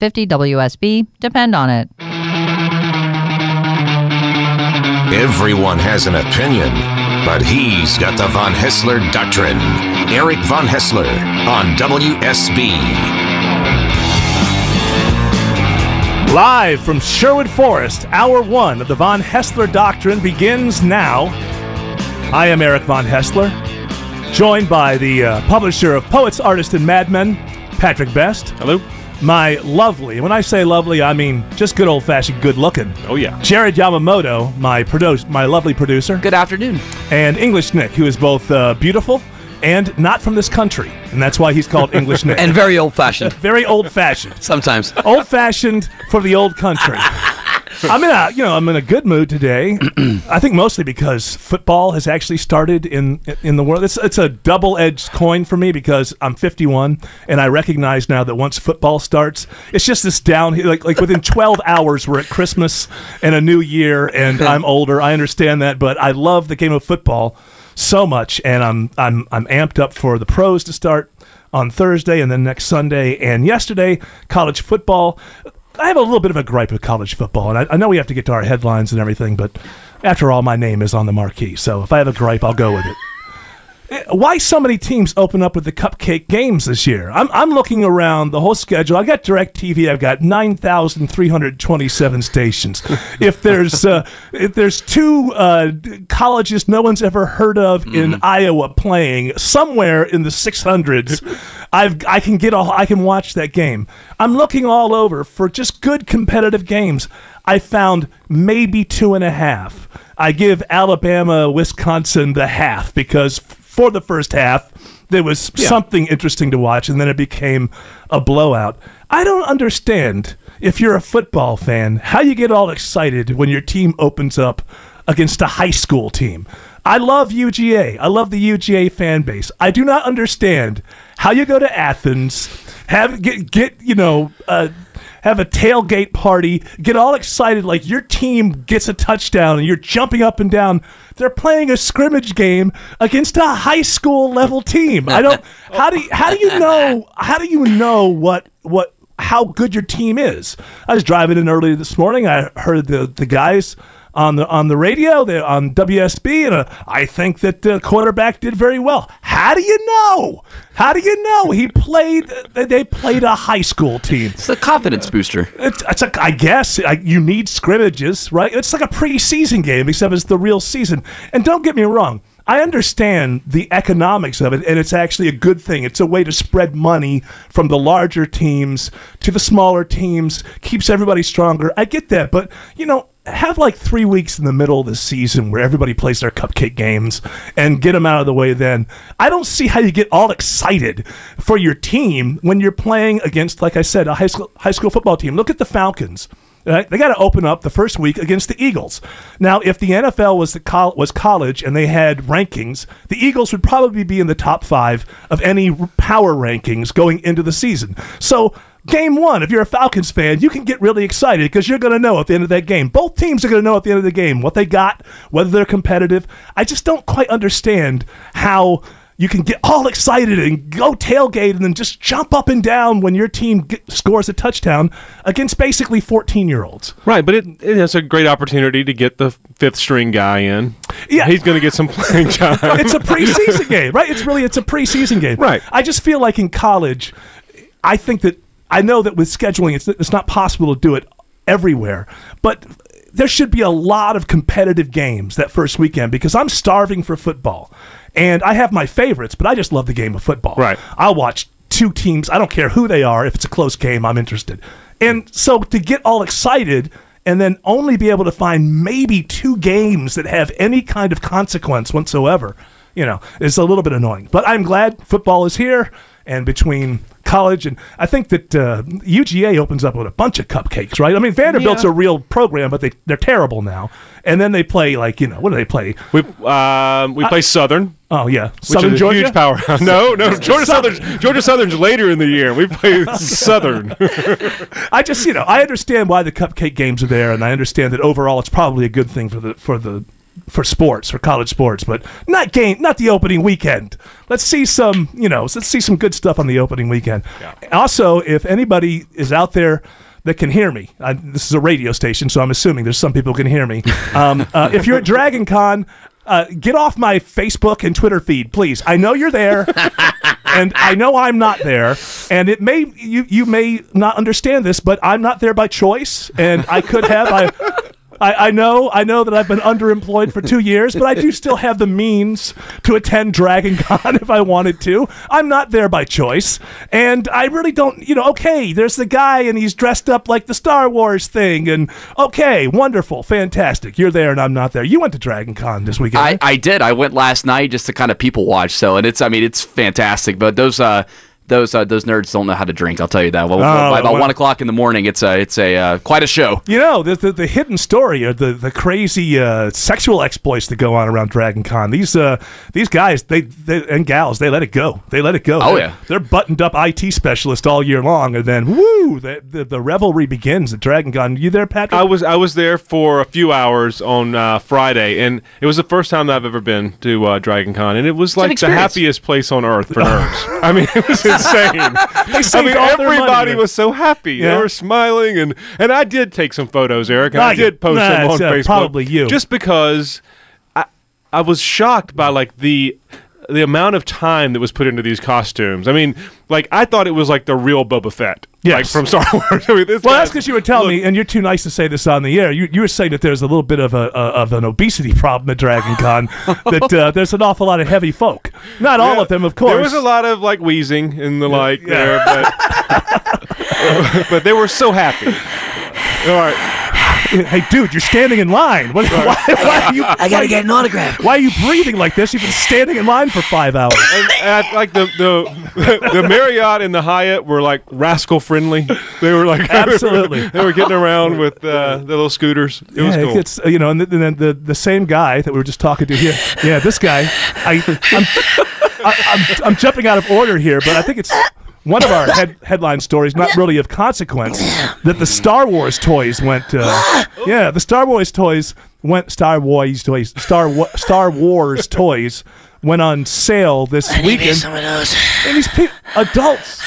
50 WSB. Depend on it. Everyone has an opinion, but he's got the Von Haessler Doctrine. Eric Von Haessler on WSB. Live from Sherwood Forest, hour one of the Von Haessler Doctrine begins now. I am Eric Von Haessler, joined by the uh, publisher of Poets, Artists, and Madmen, Patrick Best. Hello. My lovely, when I say lovely, I mean just good old fashioned good looking. Oh yeah. Jared Yamamoto, my produce, my lovely producer, Good afternoon. and English Nick, who is both uh, beautiful and not from this country, and that's why he's called English Nick. And very old fashioned. very old fashioned. Sometimes. old fashioned for the old country. I'm in a you know I'm in a good mood today. I think mostly because football has actually started in in the world. It's it's a double edged coin for me because I'm 51 and I recognize now that once football starts, it's just this down like like within 12 hours we're at Christmas and a new year and I'm older. I understand that, but I love the game of football so much and I'm I'm I'm amped up for the pros to start on Thursday and then next Sunday and yesterday college football. I have a little bit of a gripe with college football, and I, I know we have to get to our headlines and everything, but after all, my name is on the marquee, so if I have a gripe, I'll go with it. Why so many teams open up with the cupcake games this year? I'm, I'm looking around the whole schedule. I got DirecTV. I've got nine thousand three hundred twenty-seven stations. if there's uh, if there's two uh, colleges no one's ever heard of in Iowa playing somewhere in the six hundreds, I've I can get a I can watch that game. I'm looking all over for just good competitive games. I found maybe two and a half. I give Alabama, Wisconsin the half because for the first half there was something interesting to watch, and then it became a blowout. I don't understand if you're a football fan how you get all excited when your team opens up against a high school team. I love UGA. I love the UGA fan base. I do not understand how you go to Athens, have get get you know. Uh, have a tailgate party, get all excited like your team gets a touchdown and you're jumping up and down. They're playing a scrimmage game against a high school level team. I don't how do you, how do you know how do you know what what how good your team is? I was driving in early this morning. I heard the the guys on the on the radio, on WSB, and uh, I think that the quarterback did very well. How do you know? How do you know he played? They played a high school team. It's a confidence booster. It's, it's like I guess I, you need scrimmages, right? It's like a preseason game, except it's the real season. And don't get me wrong, I understand the economics of it, and it's actually a good thing. It's a way to spread money from the larger teams to the smaller teams, keeps everybody stronger. I get that, but you know. Have like three weeks in the middle of the season where everybody plays their cupcake games and get them out of the way then. I don't see how you get all excited for your team when you're playing against, like I said, a high school, high school football team. Look at the Falcons. Right? They got to open up the first week against the Eagles. Now, if the NFL was the col- was college and they had rankings, the Eagles would probably be in the top five of any power rankings going into the season. So, game one, if you're a Falcons fan, you can get really excited because you're going to know at the end of that game. Both teams are going to know at the end of the game what they got, whether they're competitive. I just don't quite understand how you can get all excited and go tailgate and then just jump up and down when your team get, scores a touchdown against basically 14 year olds. Right, but it, it has a great opportunity to get the fifth string guy in. Yeah. He's going to get some playing time. It's a preseason game, right? It's really it's a preseason game, Right. I just feel like in college, I think that I know that with scheduling, it's it's not possible to do it everywhere, but there should be a lot of competitive games that first weekend because I'm starving for football, and I have my favorites, but I just love the game of football. Right. I'll watch two teams. I don't care who they are. If it's a close game, I'm interested. And so to get all excited and then only be able to find maybe two games that have any kind of consequence whatsoever, you know, is a little bit annoying. But I'm glad football is here. And between college and I think that uh, UGA opens up with a bunch of cupcakes, right? I mean, Vanderbilt's Yeah. a real program, but they they're terrible now. And then they play like you know what do they play? we um, we play Southern. Oh yeah, Which Southern is a Georgia. huge powerhouse. No, no, Georgia Southern. Georgia Southern's later in the year. We play Southern. I just you know I understand why the cupcake games are there, and I understand that overall it's probably a good thing for the for the for sports, for college sports, but not game, not the opening weekend. Let's see some, you know, let's see some good stuff on the opening weekend. Also, if anybody is out there that can hear me, I, this is a radio station, so I'm assuming there's some people can hear me. Um, uh, if you're at Dragon Con, uh, get off my Facebook and Twitter feed, please. I know you're there, and I know I'm not there. And it may you you may not understand this, but I'm not there by choice, and I could have. I, I, I know I know that I've been underemployed for two years, but I do still have the means to attend Dragon Con if I wanted to. I'm not there by choice, and I really don't. You know, okay, there's the guy, and he's dressed up like the Star Wars thing, and okay, wonderful, fantastic. You're there, and I'm not there. You went to Dragon Con this weekend. I. I did. I went last night just to kind of people watch. So, and it's, I mean, it's fantastic. But those, uh, those, uh, those nerds don't know how to drink. I'll tell you that. Well, by about well. one o'clock in the morning, it's a, it's a uh, quite a show. You know, the, the, the hidden story or the, the crazy uh, sexual exploits that go on around Dragon Con. These uh, these guys they, they and gals they let it go. They let it go. Oh, they're, yeah. they're buttoned up IT specialists all year long, and then woo, the, the, the revelry begins at Dragon Con. You there, Patrick? I was I was there for a few hours on uh, Friday, and it was the first time that I've ever been to uh, Dragon Con, and it was like the happiest place on earth for nerds. I mean, it was insane. I mean, all their money, everybody was so happy. Yeah. They were smiling, and and I did take some photos, Eric. And I did post them on uh, Facebook. probably you. just because I I was shocked by like the. The amount of time that was put into these costumes. I mean, like I thought it was like the real Boba Fett, Yes. like from Star Wars. I mean, this well, that's because you were telling looked- me, and you're too nice to say this on the air. You, you were saying that there's a little bit of a, a of an obesity problem at Dragon Con. that uh, there's an awful lot of heavy folk. Not all of them, of course. There was a lot of like wheezing and the like yeah. there, but but they were so happy. All right, Hey, dude, you're standing in line. What, why, why are you? I gotta get an autograph. Why are you breathing like this? You've been standing in line for five hours. and, and like the, the the Marriott and the Hyatt were like rascal friendly. They were like Absolutely. they were getting around with uh, the little scooters. It was cool. it's you know, and, th- and then the the same guy that we were just talking to here. Yeah, this guy. I, I'm, I, I'm I'm jumping out of order here, but I think it's one of our head, headline stories, not really of consequence, that the Star Wars toys went. Uh, yeah, the Star Wars toys went. Star Wars toys. Star Wa- Star Wars toys went on sale this I need weekend. some of those. And these people, adults,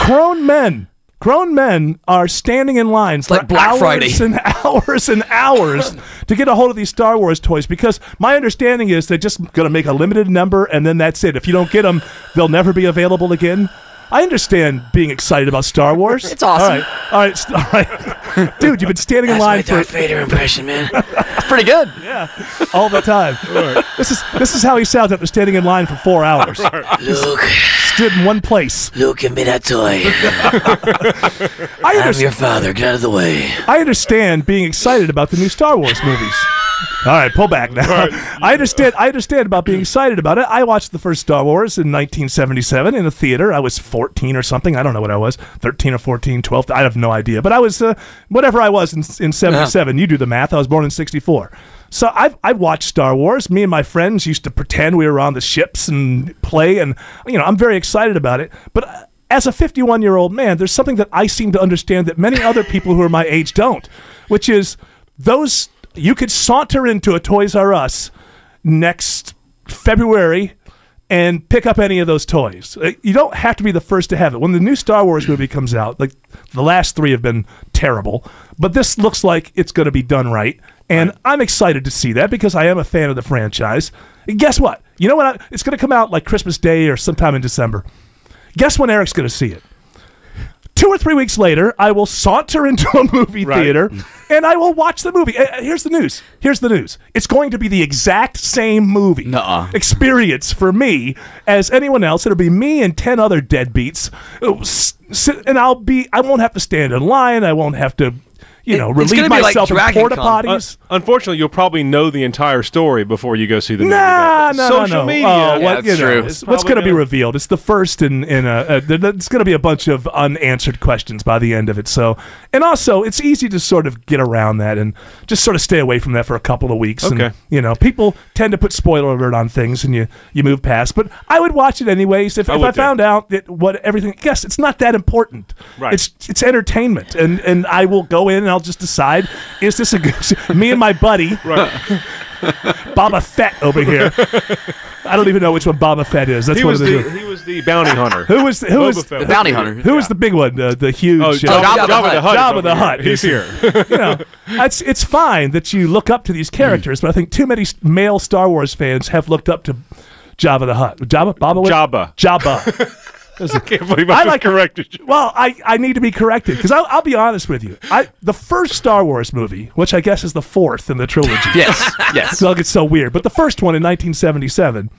grown men, grown men are standing in lines for like Black hours Friday. and hours and hours to get a hold of these Star Wars toys because my understanding is they're just going to make a limited number and then that's it. If you don't get them, they'll never be available again. I understand being excited about Star Wars. It's awesome. All right, all right, st- all right. dude. You've been standing in That's my line for Darth Vader impression, man. It's pretty good. Yeah, all the time. This is this is how he sounds after standing in line for four hours. Luke, Stood in one place. Luke, give me that toy. I I'm your father. Get out of the way. I understand being excited about the new Star Wars movies. All right, pull back now. I understand. I understand about being excited about it. I watched the first Star Wars in 1977 in a theater. I was 14 or something. I don't know what I was, 13 or 14, 12. I have no idea. But I was uh, whatever I was in, in 77. You do the math. I was born in 64. So I've I watched Star Wars. Me and my friends used to pretend we were on the ships and play, and you know I'm very excited about it. But uh, as a 51 year old man, there's something that I seem to understand that many other people who are my age don't, which is those you could saunter into a Toys R Us next February and pick up any of those toys. Uh, You don't have to be the first to have it. When the new Star Wars movie comes out, like the last three have been terrible, but this looks like it's going to be done right. And I'm excited to see that because I am a fan of the franchise. And guess what? You know what? I, it's going to come out like Christmas Day or sometime in December. Guess when Eric's going to see it? Two or three weeks later, I will saunter into a movie Right. theater and I will watch the movie. Uh, Here's the news. Here's the news. It's going to be the exact same movie Nuh-uh. experience for me as anyone else. It'll be me and 10 other deadbeats. Uh, And I'll be, I won't have to stand in line. I won't have to, you know, it's relieve gonna be like myself in Dragon porta Con. potties. Un- unfortunately, you'll probably know the entire story before you go see the movie. Nah, but no, social no, no. media. Oh, Yeah, what, that's you know, true. it's- It's what's going to be revealed? It's the first in in a. Uh, there- there's going to be a bunch of unanswered questions by the end of it. So, and also, it's easy to sort of get around that and just sort of stay away from that for a couple of weeks. And, Okay. you know, people tend to put spoiler alert on things, and you you move past. But I would watch it anyways if, I if I too. found out that what everything. Yes, it's not that important. Right. It's it's entertainment, and and I will go in and I'll I'll just decide is this a good. Me and my buddy, Right. Boba Fett over here. I don't even know which one Boba Fett is. That's he one was of the. the he was the bounty hunter. who was who Boba was Fett. The bounty hunter. who was the big one? Uh, the huge. Oh, uh, Jabba, Jabba the Jabba the Hutt. Hutt. Jabba the here. Hutt He's here. you know, it's it's fine that you look up to these characters, but I think too many male Star Wars fans have looked up to Jabba the Hutt. Jabba, Baba, what? Jabba. Jabba. I can't believe I, I like- corrected you. well, I, I need to be corrected because I'll, I'll be honest with you. I the first Star Wars movie, which I guess is the fourth in the trilogy. Yes. Yes. So it's so weird. But the first one in 1977,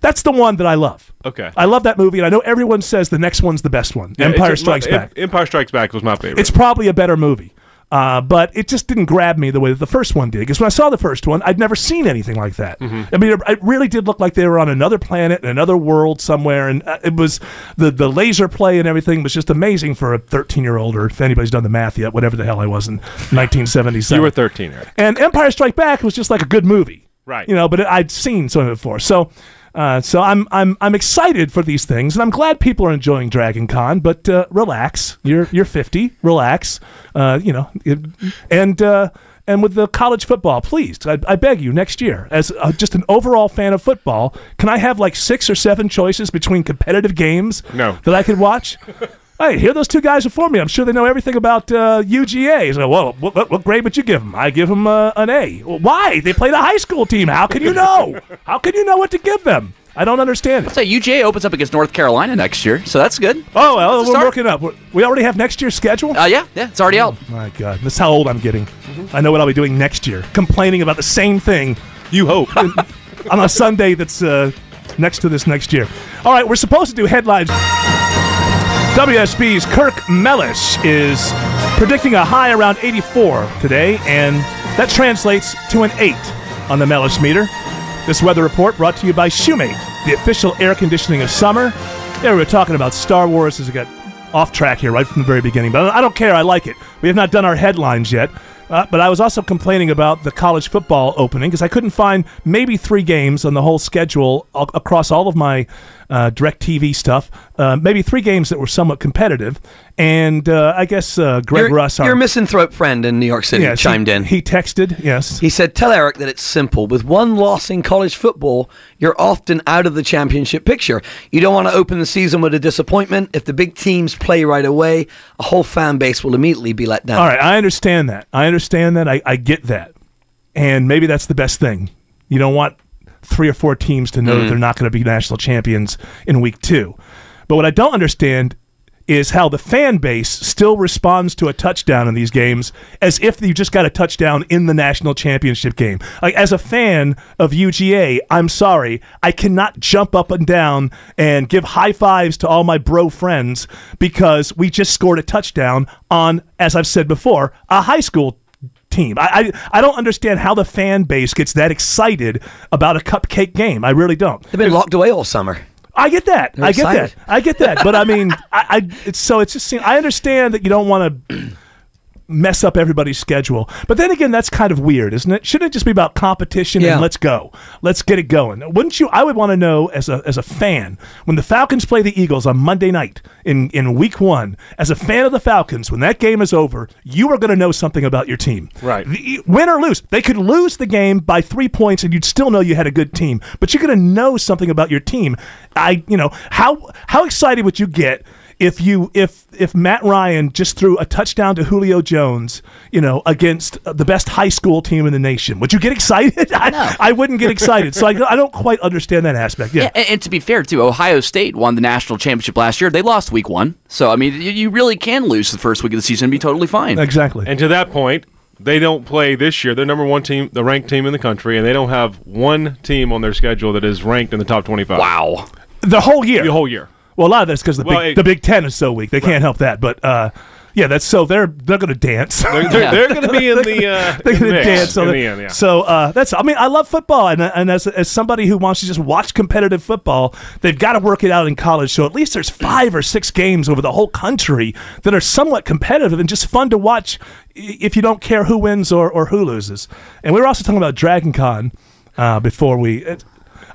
that's the one that I love. Okay. I love that movie, and I know everyone says the next one's the best one. Yeah, Empire Strikes Back. Empire Strikes Back was my favorite. It's probably a better movie. Uh, but it just didn't grab me the way that the first one did. Because when I saw the first one, I'd never seen anything like that. Mm-hmm. I mean, it, it really did look like they were on another planet another world somewhere, and uh, it was the the laser play and everything was just amazing for a 13 year old, or if anybody's done the math yet, whatever the hell I was in 1977. you were 13, Eric. And Empire Strike Back was just like a good movie, Right. You know, but it, I'd seen some of it before, so. Uh, so I'm I'm I'm excited for these things, and I'm glad people are enjoying Dragon Con. But uh, relax, you're you're 50. Relax, uh, you know, it- and uh, and with the college football, please, I, I beg you, next year, as uh, just an overall fan of football, can I have like six or seven choices between competitive games No. that I could watch? Hey, here those two guys before me. I'm sure they know everything about uh, UGA. So, well, what, what, what grade would you give them? I give them uh, an A. Well, why? They played a high school team. How can you know? How can you know what to give them? I don't understand it. So UGA opens up against North Carolina next year, so that's good. Oh, well, That's we're start. working up. We're- We already have next year's schedule? Uh, yeah, yeah, it's already out. My God, this is how old I'm getting. I know what I'll be doing next year. Complaining about the same thing You hope. on a Sunday that's uh, next to this next year. All right, we're supposed to do headlines. WSB's Kirk Mellish is predicting a high around 84 today, and that translates to an 8 on the Mellish meter. This weather report brought to you by Shumate, the official air conditioning of summer. Yeah, we were talking about Star Wars as we got off track here right from the very beginning, but I don't care. I like it. We have not done our headlines yet. Uh, but I was also complaining about the college football opening because I couldn't find maybe three games on the whole schedule across all of my uh, DirecTV stuff. Uh, maybe three games that were somewhat competitive. And uh, I guess uh, Greg your, Russ, our, your misanthrope friend in New York City, yes, he- chimed in. He texted, yes. He said, Tell Eric that it's simple. With one loss in college football, you're often out of the championship picture. You don't want to open the season with a disappointment. If the big teams play right away, a whole fan base will immediately be let down. All right, I understand that. I understand that. I, I get that. And maybe that's the best thing. You don't want three or four teams to know that they're mm. not going to be national champions in week two. But what I don't understand is how the fan base still responds to a touchdown in these games as if you just got a touchdown in the national championship game. Like as a fan of UGA, I'm sorry, I cannot jump up and down and give high fives to all my bro friends because we just scored a touchdown on, as I've said before, a high school team. I, I I don't understand how the fan base gets that excited about a cupcake game. I really don't. They've been locked away all summer. I get that. They're I get excited. that. I get that. But I mean, I, I it's so it's just I understand that you don't want to mess up everybody's schedule. But then again, that's kind of weird, isn't it? Shouldn't it just be about competition Yeah. and let's go, let's get it going? Wouldn't you? I would want to know as a as a fan when the Falcons play the Eagles on Monday night in in Week One. As a fan of the Falcons, when that game is over, you are going to know something about your team, Right. The- win or lose, they could lose the game by three points, and you'd still know you had a good team. But you're going to know something about your team. I, you know, how how excited would you get? If you if if Matt Ryan just threw a touchdown to Julio Jones, you know, against the best high school team in the nation, would you get excited? I, I wouldn't get excited. So I, I don't quite understand that aspect. Yeah. Yeah, and, and to be fair, too, Ohio State won the national championship last year. They lost week one, so I mean, you, you really can lose the first week of the season and be totally fine. exactly. And to that point, they don't play this year. They're number one team, the ranked team in the country, and they don't have one team on their schedule that is ranked in the top 25. wow. the whole year. The whole year. Well, a lot of that's because the Well, big the Big Ten is so weak. They can't help that. But uh, yeah, that's so they're they're going to dance. They're, they're, Yeah. they're going to be in the, uh, They're gonna mix dance. So, in the end, yeah. so uh, that's. I mean, I love football, and and as as somebody who wants to just watch competitive football, they've got to work it out in college. So at least there's five or six games over the whole country that are somewhat competitive and just fun to watch. If you don't care who wins or, or who loses, and we were also talking about Dragon Con uh, before we. It,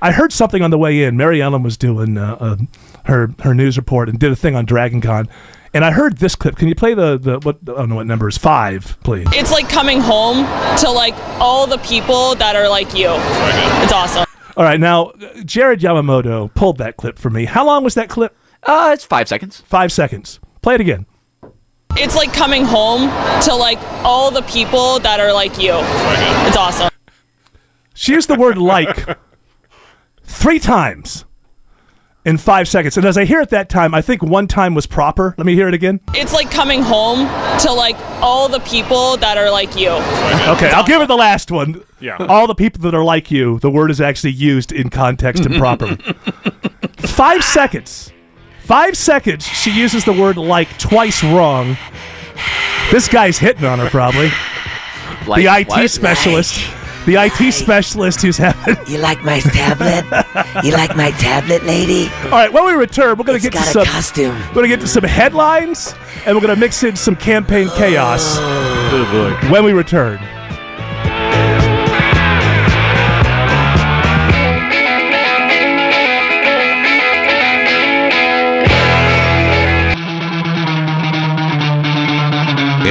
I heard something on the way in. Mary Ellen was doing uh, uh, her her news report and did a thing on Dragon Con, And I heard this clip. Can you play the the what? I don't know what number is five, please. It's like coming home to like all the people that are like you. It's awesome. All right, now Jared Yamamoto pulled that clip for me. How long was that clip? Uh, it's five seconds. Five seconds. Play it again. It's like coming home to like all the people that are like you. It's awesome. She used the word like three times in five seconds. And as I hear it that time, I think one time was proper. Let me hear it again. It's like coming home to like all the people that are like you. Okay, I'll give her the last one. Yeah. All the people that are like you, the word is actually used in context and properly. Five seconds. Five seconds, she uses the word like twice wrong. This guy's hitting on her, probably. Like, the IT what? specialist. The IT specialist who's having. You like my tablet? You like my tablet, lady? All right, when we return, we're going to It's get to got some. a costume. We're going to get to some headlines, and we're going to mix in some campaign chaos Oh, oh boy. when we return.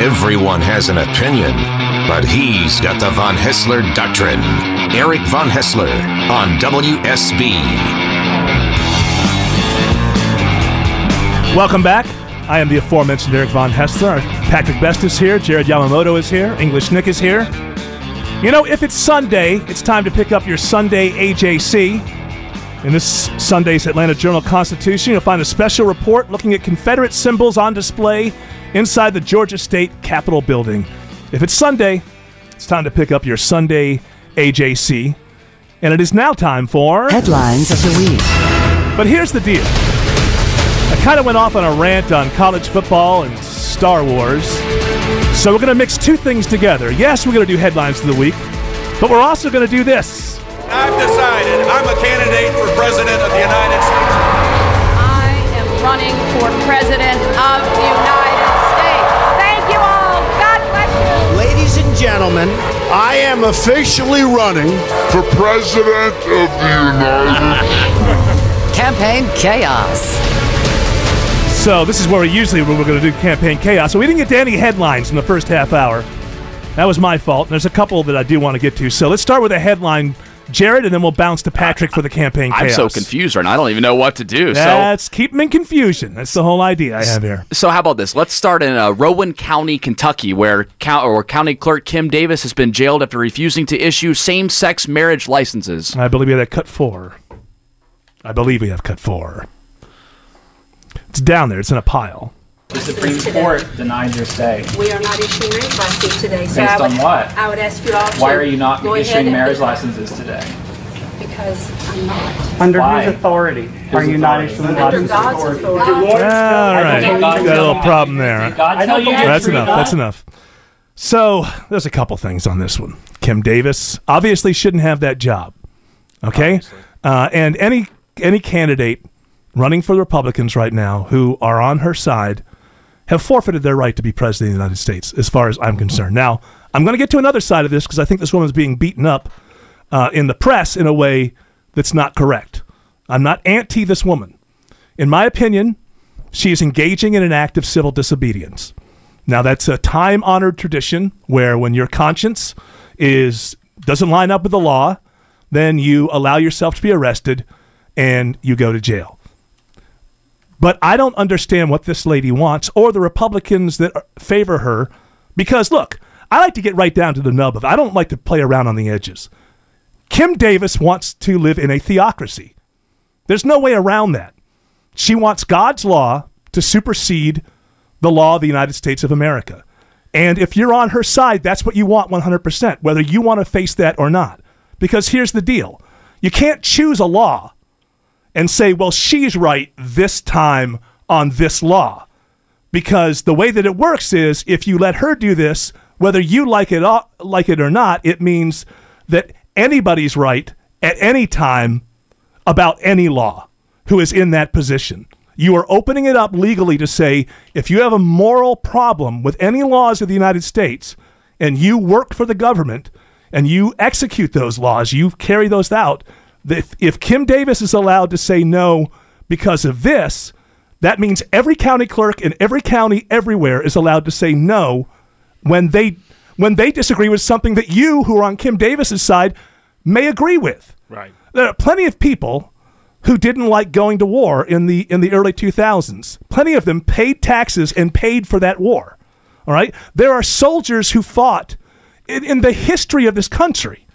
Everyone has an opinion, but he's got the Von Haessler Doctrine. Eric Von Haessler on WSB. Welcome back. I am the aforementioned Eric Von Haessler. Patrick Best is here. Jared Yamamoto is here. English Nick is here. You know, if it's Sunday, it's time to pick up your Sunday AJC. In this Sunday's Atlanta Journal Constitution, you'll find a special report looking at Confederate symbols on display inside the Georgia State Capitol building. If it's Sunday, it's time to pick up your Sunday AJC. And it is now time for. Headlines of the week. But here's the deal. I kind of went off on a rant on college football and Star Wars. So we're going to mix two things together. Yes, we're going to do headlines of the week, but we're also going to do this. I've decided I'm a candidate for President of the United States. I am running for President am officially running for President of the United States. Campaign chaos. So this is where we usually when we're going to do campaign chaos. So we didn't get to any headlines in the first half hour. That was my fault. And there's a couple that I do want to get to. So let's start with a headline, Jared, and then we'll bounce to Patrick for the campaign I'm chaos. so confused right now. I don't even know what to do. So That's keep them in confusion. That's the whole idea I have here. So, so how about this? Let's start in uh, Rowan County, Kentucky, where count or County Clerk Kim Davis has been jailed after refusing to issue same-sex marriage licenses. I believe we have cut four. I believe we have cut four. It's down there. It's in a pile. The Supreme Court denied your stay. We are not issuing marriage licenses today. So Based I would, on what? I would ask you all to. Why are you not go ahead issuing and- marriage licenses today? Because I'm not. Under Why? whose authority are you not issuing Under licenses? God's authority. All right. Did God Got a little problem there. God I know tell you you had That's to enough. that. That's enough. So there's a couple things on this one. Kim Davis obviously shouldn't have that job. Okay, uh, and any any candidate running for the Republicans right now who are on her side have forfeited their right to be president of the United States, as far as I'm concerned. Now I'm going to get to another side of this because I think this woman's being beaten up uh, in the press in a way that's not correct. I'm not anti this woman. In my opinion, she is engaging in an act of civil disobedience. Now that's a time-honored tradition where when your conscience is doesn't line up with the law, then you allow yourself to be arrested and you go to jail. But I don't understand what this lady wants or the Republicans that favor her because look, I like to get right down to the nub of it. I don't like to play around on the edges. Kim Davis wants to live in a theocracy. There's no way around that. She wants God's law to supersede the law of the United States of America. And if you're on her side, that's what you want 100%, whether you want to face that or not. Because here's the deal you can't choose a law and say, well, she's right this time on this law. Because the way that it works is if you let her do this, whether you like it, o- like it or not, it means that anybody's right at any time about any law who is in that position. You are opening it up legally to say if you have a moral problem with any laws of the United States and you work for the government and you execute those laws, you carry those out. If, if Kim Davis is allowed to say no because of this, That means every county clerk in every county everywhere is allowed to say no when they when they disagree with something that you who are on Kim Davis's side may agree with. Right. There are plenty of people who didn't like going to war in the in the early 2000s. Plenty of them paid taxes and paid for that war. All right? There are soldiers who fought in, in the history of this country.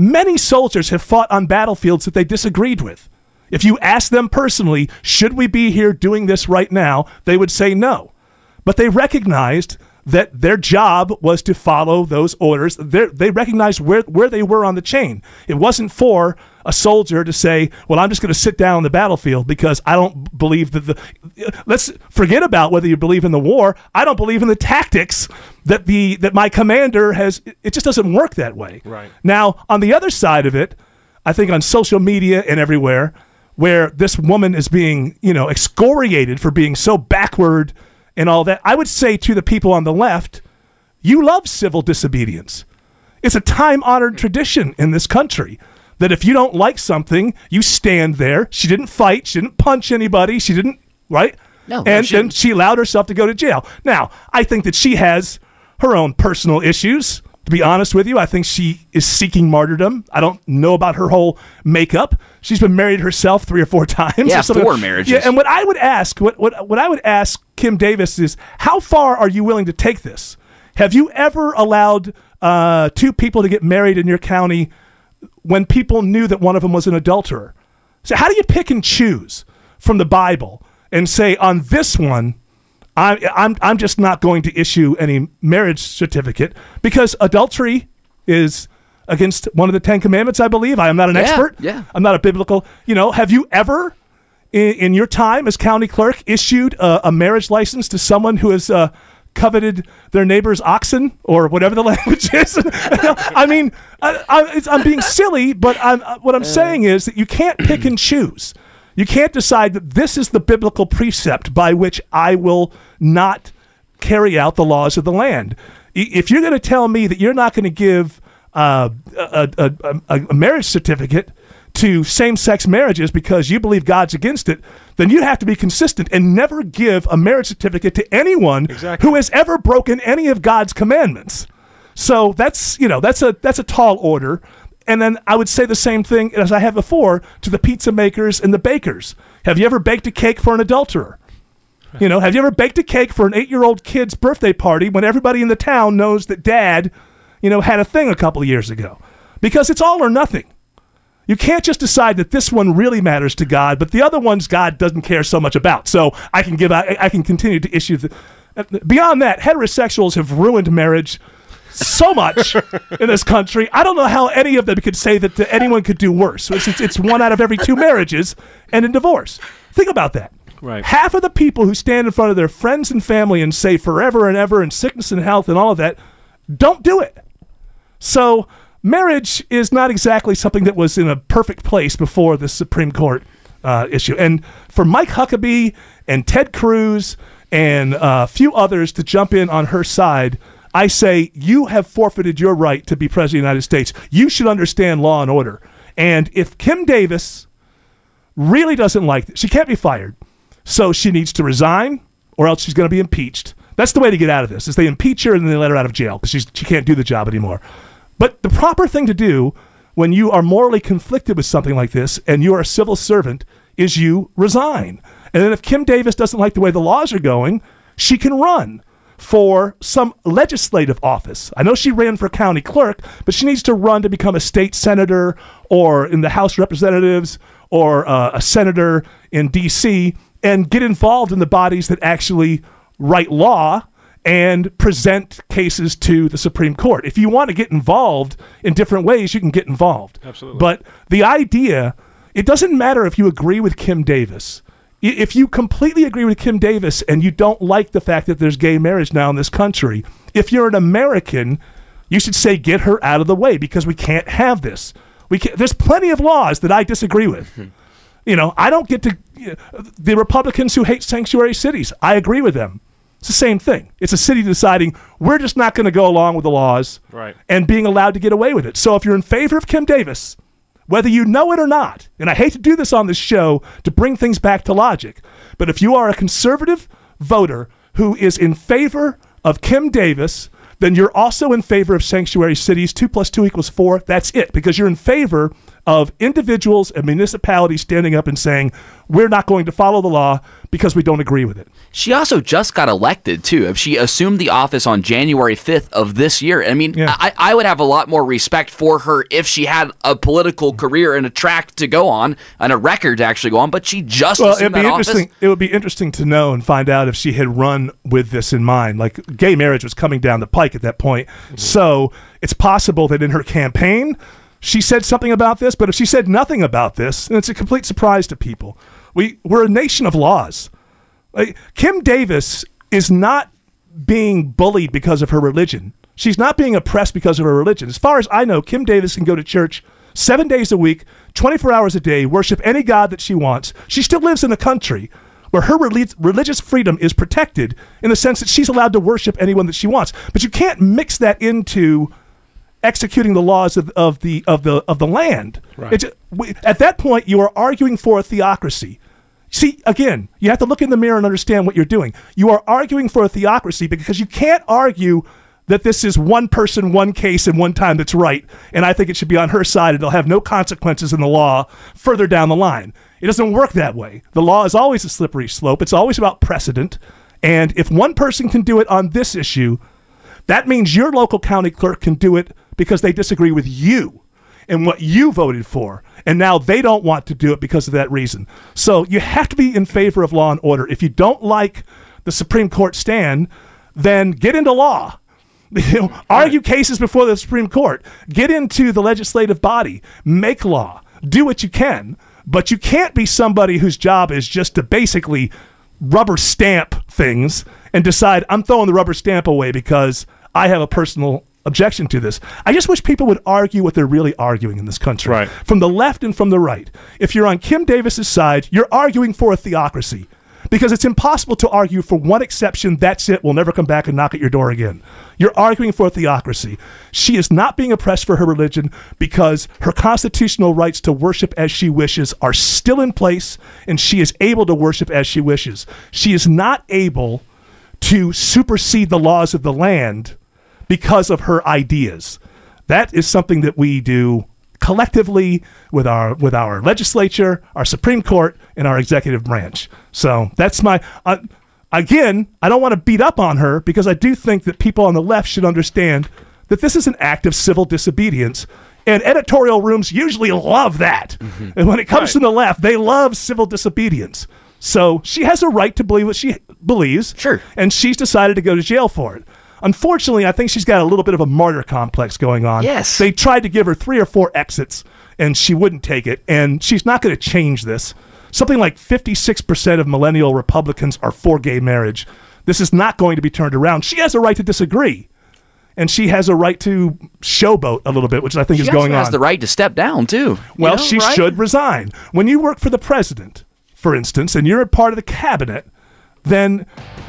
Many soldiers have fought on battlefields that they disagreed with. If you ask them personally, should we be here doing this right now? They would say no. But they recognized that their job was to follow those orders. They're, they recognized where, where they were on the chain. It wasn't for a soldier to say, well, I'm just going to sit down on the battlefield because I don't believe that the. Let's forget about whether you believe in the war. I don't believe in the tactics that the that my commander has. It just doesn't work that way. Right. Now, on the other side of it, I think on social media and everywhere, where this woman is being, you know, excoriated for being so backward and all that, I would say to the people on the left, you love civil disobedience. It's a time honored tradition in this country that if you don't like something, you stand there. She didn't fight, she didn't punch anybody, she didn't, right? No, and then she allowed herself to go to jail. Now, I think that she has her own personal issues. To be honest with you, I think she is seeking martyrdom. I don't know about her whole makeup. She's been married herself three or four times. Yeah, four marriages. Yeah, and what I would ask, what, what what I would ask Kim Davis is, how far are you willing to take this? Have you ever allowed uh, two people to get married in your county when people knew that one of them was an adulterer? So how do you pick and choose from the Bible and say on this one, I, I'm I'm just not going to issue any marriage certificate because adultery is against one of the Ten Commandments, I believe. I am not an Yeah, expert. yeah. I'm not a biblical. You know, have you ever, in, in your time as county clerk, issued a, a marriage license to someone who has uh, coveted their neighbor's oxen or whatever the language is? I mean, I, I, it's, I'm being silly, but I'm, uh, what I'm saying is that you can't pick and choose. You can't decide that this is the biblical precept by which I will not carry out the laws of the land. If you're going to tell me that you're not going to give uh, a, a, a, a marriage certificate to same sex marriages because you believe God's against it, then you have to be consistent and never give a marriage certificate to anyone who has ever broken any of God's commandments. So that's you know that's a that's a tall order. And then I would say the same thing as I have before to the pizza makers and the bakers. Have you ever baked a cake for an adulterer? You know, have you ever baked a cake for an eight-year-old kid's birthday party when everybody in the town knows that dad, you know, had a thing a couple years ago? Because it's all or nothing. You can't just decide that this one really matters to God, but the other ones God doesn't care so much about. So I can give, I, I can continue to issue. The, beyond that, heterosexuals have ruined marriage so much in this country. I don't know how any of them could say that anyone could do worse. It's, it's, it's one out of every two marriages and in divorce. Think about that. Right. Half of the people who stand in front of their friends and family and say forever and ever and sickness and health and all of that don't do it. So marriage is not exactly something that was in a perfect place before the Supreme Court uh, issue. And for Mike Huckabee and Ted Cruz and uh, a few others to jump in on her side, I say you have forfeited your right to be president of the United States. You should understand law and order. And if Kim Davis really doesn't like this, she can't be fired. So she needs to resign or else she's going to be impeached. That's the way to get out of this. Is they impeach her and then they let her out of jail because she can't do the job anymore. But the proper thing to do when you are morally conflicted with something like this and you are a civil servant is you resign. And then if Kim Davis doesn't like the way the laws are going, she can run for some legislative office. I know she ran for county clerk, but she needs to run to become a state senator or in the House of Representatives or uh, a senator in D.C. and get involved in the bodies that actually write law and present cases to the Supreme Court. If you want to get involved in different ways, you can get involved. Absolutely. But the idea, it doesn't matter if you agree with Kim Davis. If you completely agree with Kim Davis and you don't like the fact that there's gay marriage now in this country, if you're an American, you should say get her out of the way because we can't have this. We can't, there's plenty of laws that I disagree with. Mm-hmm. You know, I don't get to you know, the Republicans who hate sanctuary cities. I agree with them. It's the same thing. It's a city deciding we're just not going to go along with the laws Right. and being allowed to get away with it. So if you're in favor of Kim Davis, whether you know it or not. And I hate to do this on this show to bring things back to logic, but if you are a conservative voter who is in favor of Kim Davis, then you're also in favor of sanctuary cities. Two plus two equals four. That's it, because you're in favor of individuals and municipalities standing up and saying, we're not going to follow the law because we don't agree with it. She also just got elected too. If she assumed the office on January 5th of this year, I mean, I, I would have a lot more respect for her if she had a political career and a track to go on and a record to actually go on. But she just well, assumed it'd be that office. It would be interesting to know and find out if she had run with this in mind. Like gay marriage was coming down the pike at that point, mm-hmm. so it's possible that in her campaign she said something about this. But if she said nothing about this, then it's a complete surprise to people. We we're a nation of laws. Like, Kim Davis is not being bullied because of her religion. She's not being oppressed because of her religion. As far as I know, Kim Davis can go to church seven days a week, 24 hours a day, worship any God that she wants. She still lives in a country where her reli- religious freedom is protected in the sense that she's allowed to worship anyone that she wants. But you can't mix that into executing the laws of, of the of the of the land. Right. We, at that point, you are arguing for a theocracy. See, again, you have to look in the mirror and understand what you're doing. You are arguing for a theocracy because you can't argue that this is one person, one case, and one time that's right. And I think it should be on her side and it'll have no consequences in the law further down the line. It doesn't work that way. The law is always a slippery slope, it's always about precedent. And if one person can do it on this issue, that means your local county clerk can do it because they disagree with you and what you voted for. And now they don't want to do it because of that reason. So you have to be in favor of law and order. If you don't like the Supreme Court stand, then get into law. You know, argue cases before the Supreme Court. Get into the legislative body. Make law. Do what you can. But you can't be somebody whose job is just to basically rubber stamp things and decide I'm throwing the rubber stamp away because I have a personal objection to this. I just wish people would argue what they're really arguing in this country. Right. From the left and from the right. If you're on Kim Davis's side, you're arguing for a theocracy. Because it's impossible to argue for one exception, that's it, we'll never come back and knock at your door again. You're arguing for a theocracy. She is not being oppressed for her religion because her constitutional rights to worship as she wishes are still in place and she is able to worship as she wishes. She is not able to supersede the laws of the land because of her ideas. That is something that we do collectively with our with our legislature, our Supreme Court, and our executive branch. So that's my. Uh, again, I don't want to beat up on her because I do think that people on the left should understand that this is an act of civil disobedience. And editorial rooms usually love that. And when it comes from the left, they love civil disobedience. So she has a right to believe what she believes. Sure. And she's decided to go to jail for it. Unfortunately, I think she's got a little bit of a martyr complex going on. Yes. They tried to give her three or four exits, and she wouldn't take it. And she's not going to change this. Something like 56% of millennial Republicans are for gay marriage. This is not going to be turned around. She has a right to disagree. And she has a right to showboat a little bit, which I think is going on. She has the right to step down too. you Well, know, she right? should resign. When you work for the president, for instance, and you're a part of the cabinet, then,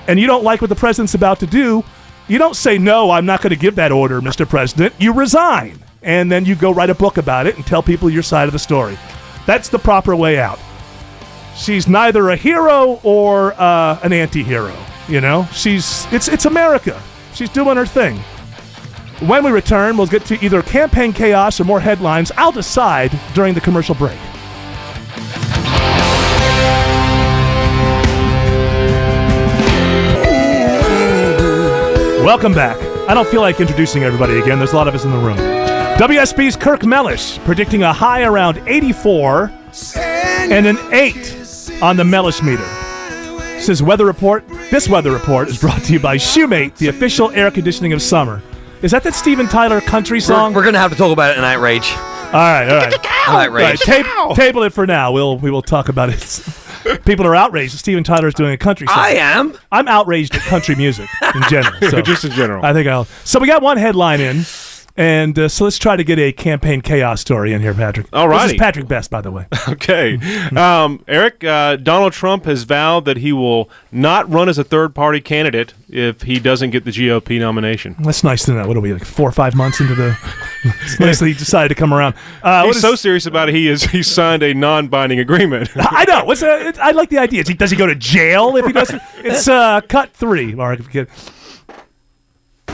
and you don't like what the president's about to do, you don't say, no, I'm not going to give that order, Mr. President. You resign. And then you go write a book about it and tell people your side of the story. That's the proper way out. She's neither a hero or uh, an anti hero. You know, she's, it's, it's America. She's doing her thing. When we return, we'll get to either campaign chaos or more headlines. I'll decide during the commercial break. Welcome back. I don't feel like introducing everybody again. There's a lot of us in the room. WSB's Kirk Mellish predicting a high around 84 and an 8 on the Mellish meter. Says weather report. This weather report is brought to you by Shumate, the official air conditioning of summer. Is that that Steven Tyler country song? We're, we're gonna have to talk about it in outrage. All right, all right. All right, All right, Rage. tab- table it for now. We'll we will talk about it. People are outraged. that Steven Tyler's doing a country song. I am. I'm outraged at country music in general. So Just in general. I think I'll. So we got one headline in, And uh, so let's try to get a campaign chaos story in here, Patrick. All right. This is Patrick Best, by the way. Okay. Um, Eric, uh, Donald Trump has vowed that he will not run as a third party candidate if he doesn't get the GOP nomination. That's nice to know. What are we, like four or five months into the. it's nice that he decided to come around. Uh, what He's is- so serious about it, he is he signed a non binding agreement. I know. What's uh, it, I like the idea. Does he go to jail if he doesn't? It's uh, cut three, Mark.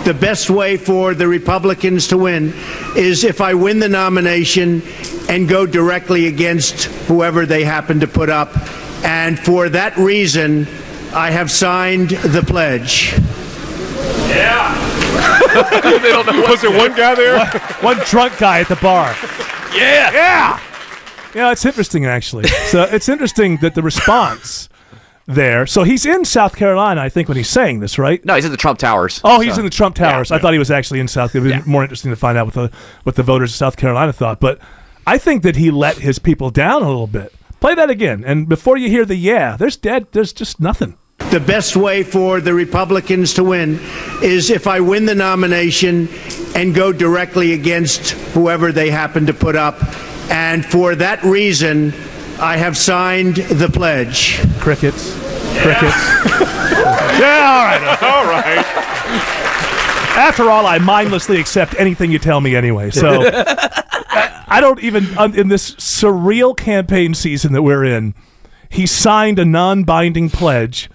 If you could. The best way for the Republicans to win is if I win the nomination and go directly against whoever they happen to put up. And for that reason, I have signed the pledge. they don't know. Was there one guy there? One drunk guy at the bar. Yeah. Yeah. Yeah, it's interesting actually. So it's interesting that the response there. So he's in South Carolina, I think, when he's saying this, right? No, he's in the Trump Towers. Oh, he's So- in the Trump Towers. I thought he was actually in South. It would be more interesting to find out what the what the voters of South Carolina thought. But I think that he let his people down a little bit. Play that again, and before you hear the yeah, there's dead. There's just nothing. The best way for the Republicans to win is if I win the nomination and go directly against whoever they happen to put up. And for that reason, I have signed the pledge. Crickets. Crickets. yeah, all right. All right. After all, I mindlessly accept anything you tell me anyway. So I, I don't even um, in this surreal campaign season that we're in. He signed a non-binding pledge.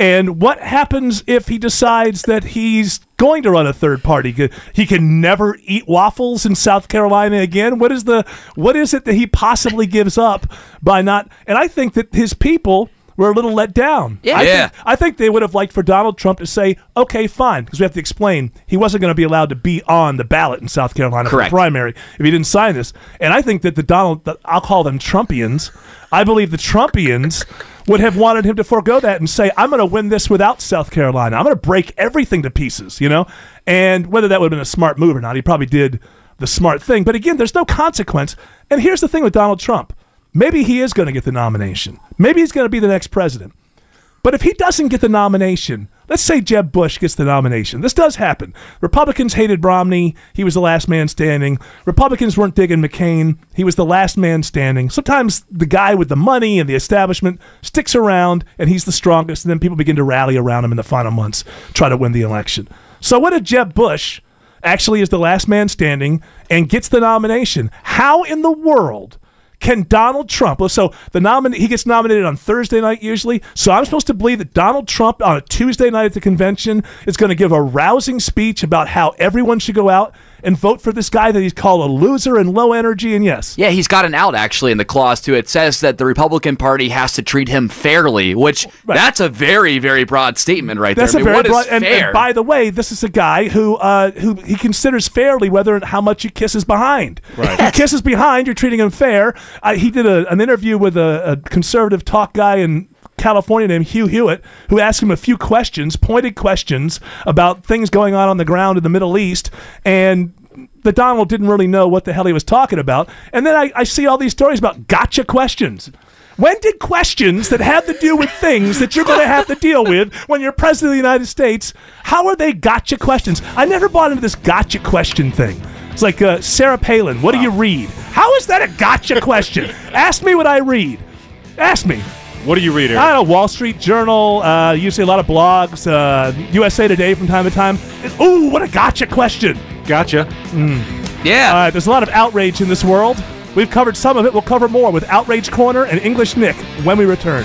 And what happens if he decides that he's going to run a third party? He- He can never eat waffles in South Carolina again. What is the what is it that he possibly gives up by not? And I think that his people were a little let down. Yeah. I Yeah. Think, I think they would have liked for Donald Trump to say, "Okay, fine," because we have to explain he wasn't going to be allowed to be on the ballot in South Carolina Correct. for the primary if he didn't sign this. And I think that the Donald, the, I'll call them Trumpians. I believe the Trumpians would have wanted him to forego that and say, "I'm going to win this without South Carolina. I'm going to break everything to pieces," you know. And whether that would have been a smart move or not, he probably did the smart thing. But again, there's no consequence. And here's the thing with Donald Trump. Maybe he is going to get the nomination. Maybe he's going to be the next president. But if he doesn't get the nomination, let's say Jeb Bush gets the nomination. This does happen. Republicans hated Romney. He was the last man standing. Republicans weren't digging McCain. He was the last man standing. Sometimes the guy with the money and the establishment sticks around and he's the strongest, and then people begin to rally around him in the final months, try to win the election. So what if Jeb Bush actually is the last man standing and gets the nomination? How in the world? Can Donald Trump? So the nominee he gets nominated on Thursday night usually. So I'm supposed to believe that Donald Trump on a Tuesday night at the convention is going to give a rousing speech about how everyone should go out and vote for this guy that he's called a loser and low energy. And yes, Yeah, he's got an out actually in the clause too. It says that the Republican Party has to treat him fairly, which that's a very, very broad statement right That's there. I a mean, very what is broad. And, fair? and by the way, this is a guy who uh, who he considers fairly whether and how much you kiss his behind. Right. He kisses behind, you're treating him fair. Uh, he did a, an interview with a, a conservative talk guy in California named Hugh Hewitt, who asked him a few questions, pointed questions about things going on on the ground in the Middle East, and the Donald didn't really know what the hell he was talking about. And then I, I see all these stories about gotcha questions. When did questions that have to do with things that you're going to have to deal with when you're president of the United States, how are they gotcha questions? I never bought into this gotcha question thing. It's like uh, Sarah Palin, what do you read? How is that a gotcha question? Ask me what I read. Ask me. What do you read, Eric? I don't know, Wall Street Journal, uh, usually a lot of blogs, uh, USA Today from time to time. Ooh, what a gotcha question. Gotcha. Yeah. Uh, there's a lot of outrage in this world. We've covered some of it. We'll cover more with Outrage Corner and English Nick when we return.